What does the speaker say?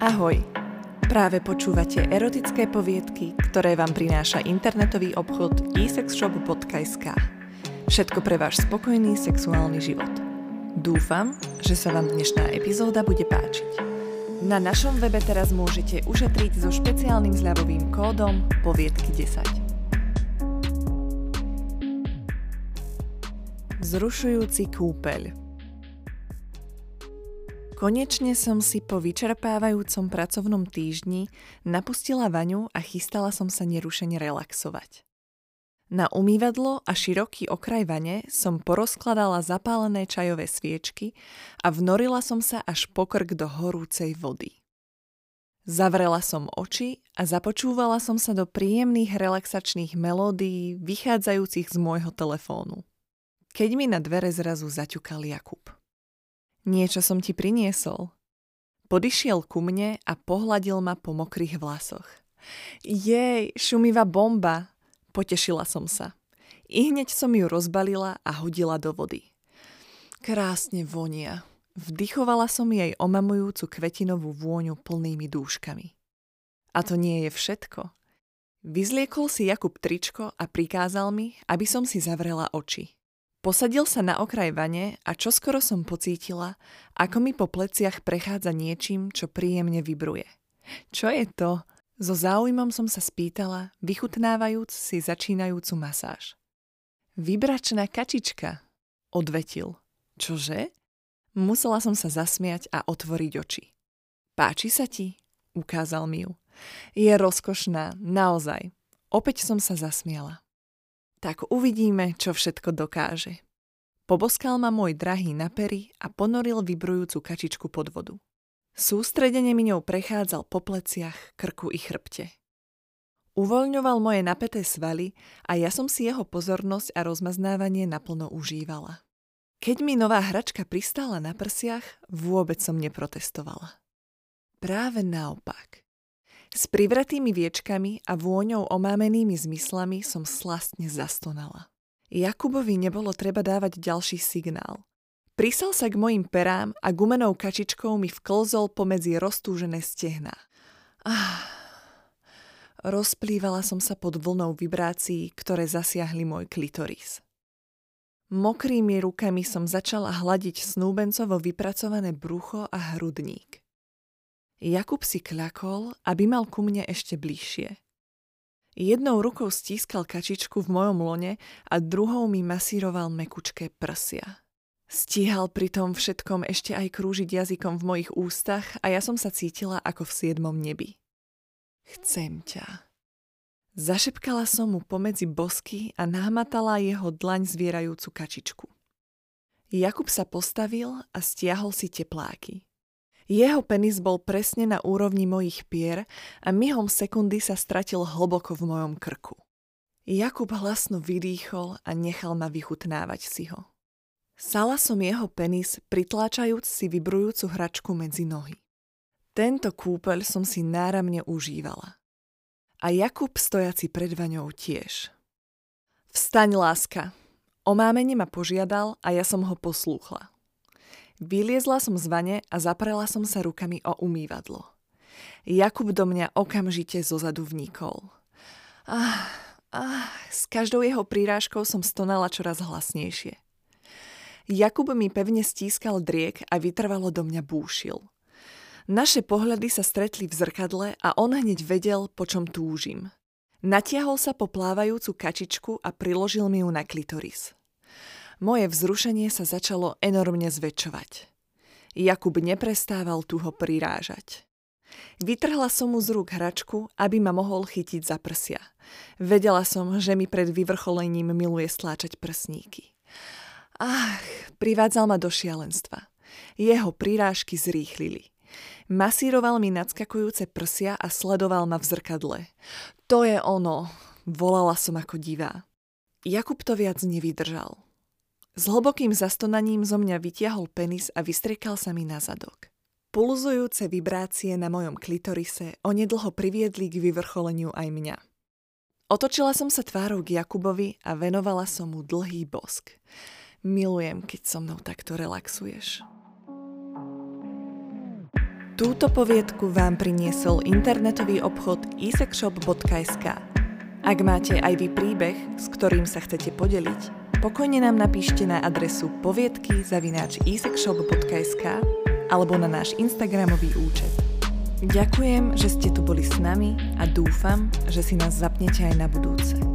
Ahoj! Práve počúvate erotické poviedky, ktoré vám prináša internetový obchod esexshop.sk. Všetko pre váš spokojný sexuálny život. Dúfam, že sa vám dnešná epizóda bude páčiť. Na našom webe teraz môžete ušetriť so špeciálnym zľavovým kódom poviedky 10. Vzrušujúci kúpeľ Konečne som si po vyčerpávajúcom pracovnom týždni napustila vaňu a chystala som sa nerušene relaxovať. Na umývadlo a široký okraj vane som porozkladala zapálené čajové sviečky a vnorila som sa až pokrk do horúcej vody. Zavrela som oči a započúvala som sa do príjemných relaxačných melódií vychádzajúcich z môjho telefónu. Keď mi na dvere zrazu zaťukal Jakub. Niečo som ti priniesol. Podišiel ku mne a pohľadil ma po mokrých vlasoch. Jej, šumivá bomba, potešila som sa. I hneď som ju rozbalila a hodila do vody. Krásne vonia. Vdychovala som jej omamujúcu kvetinovú vôňu plnými dúškami. A to nie je všetko. Vyzliekol si Jakub tričko a prikázal mi, aby som si zavrela oči. Posadil sa na okraj vane a čoskoro som pocítila, ako mi po pleciach prechádza niečím, čo príjemne vibruje. Čo je to? So záujmom som sa spýtala, vychutnávajúc si začínajúcu masáž. Vybračná kačička, odvetil. Čože? Musela som sa zasmiať a otvoriť oči. Páči sa ti? Ukázal mi ju. Je rozkošná, naozaj. Opäť som sa zasmiala. Tak uvidíme, čo všetko dokáže. Poboskal ma môj drahý na pery a ponoril vybrujúcu kačičku pod vodu. Sústredene mi ňou prechádzal po pleciach, krku i chrbte. Uvoľňoval moje napäté svaly a ja som si jeho pozornosť a rozmaznávanie naplno užívala. Keď mi nová hračka pristála na prsiach, vôbec som neprotestovala. Práve naopak. S privratými viečkami a vôňou omámenými zmyslami som slastne zastonala. Jakubovi nebolo treba dávať ďalší signál. Prisal sa k mojim perám a gumenou kačičkou mi vklzol pomedzi roztúžené stehná. Ah, rozplývala som sa pod vlnou vibrácií, ktoré zasiahli môj klitoris. Mokrými rukami som začala hľadiť snúbencovo vypracované brucho a hrudník. Jakub si kľakol, aby mal ku mne ešte bližšie. Jednou rukou stískal kačičku v mojom lone a druhou mi masíroval mekučké prsia. Stíhal pri tom všetkom ešte aj krúžiť jazykom v mojich ústach a ja som sa cítila ako v siedmom nebi. Chcem ťa. Zašepkala som mu pomedzi bosky a nahmatala jeho dlaň zvierajúcu kačičku. Jakub sa postavil a stiahol si tepláky. Jeho penis bol presne na úrovni mojich pier a myhom sekundy sa stratil hlboko v mojom krku. Jakub hlasno vydýchol a nechal ma vychutnávať si ho. Sala som jeho penis, pritláčajúc si vybrujúcu hračku medzi nohy. Tento kúpeľ som si náramne užívala. A Jakub stojaci pred vaňou tiež. Vstaň, láska. O mámene ma požiadal a ja som ho poslúchla. Vyliezla som z vane a zaprela som sa rukami o umývadlo. Jakub do mňa okamžite zozadu vnikol. Ah, ah, s každou jeho prírážkou som stonala čoraz hlasnejšie. Jakub mi pevne stískal driek a vytrvalo do mňa búšil. Naše pohľady sa stretli v zrkadle a on hneď vedel, po čom túžim. Natiahol sa po plávajúcu kačičku a priložil mi ju na klitoris moje vzrušenie sa začalo enormne zväčšovať. Jakub neprestával tu ho prirážať. Vytrhla som mu z rúk hračku, aby ma mohol chytiť za prsia. Vedela som, že mi pred vyvrcholením miluje stláčať prsníky. Ach, privádzal ma do šialenstva. Jeho prirážky zrýchlili. Masíroval mi nadskakujúce prsia a sledoval ma v zrkadle. To je ono, volala som ako divá. Jakub to viac nevydržal. S hlbokým zastonaním zo mňa vytiahol penis a vystrekal sa mi na zadok. Pulzujúce vibrácie na mojom klitorise onedlho priviedli k vyvrcholeniu aj mňa. Otočila som sa tvárou k Jakubovi a venovala som mu dlhý bosk. Milujem, keď so mnou takto relaxuješ. Túto poviedku vám priniesol internetový obchod isexshop.sk. Ak máte aj vy príbeh, s ktorým sa chcete podeliť, pokojne nám napíšte na adresu poviedky zavináč isexshop.sk alebo na náš Instagramový účet. Ďakujem, že ste tu boli s nami a dúfam, že si nás zapnete aj na budúce.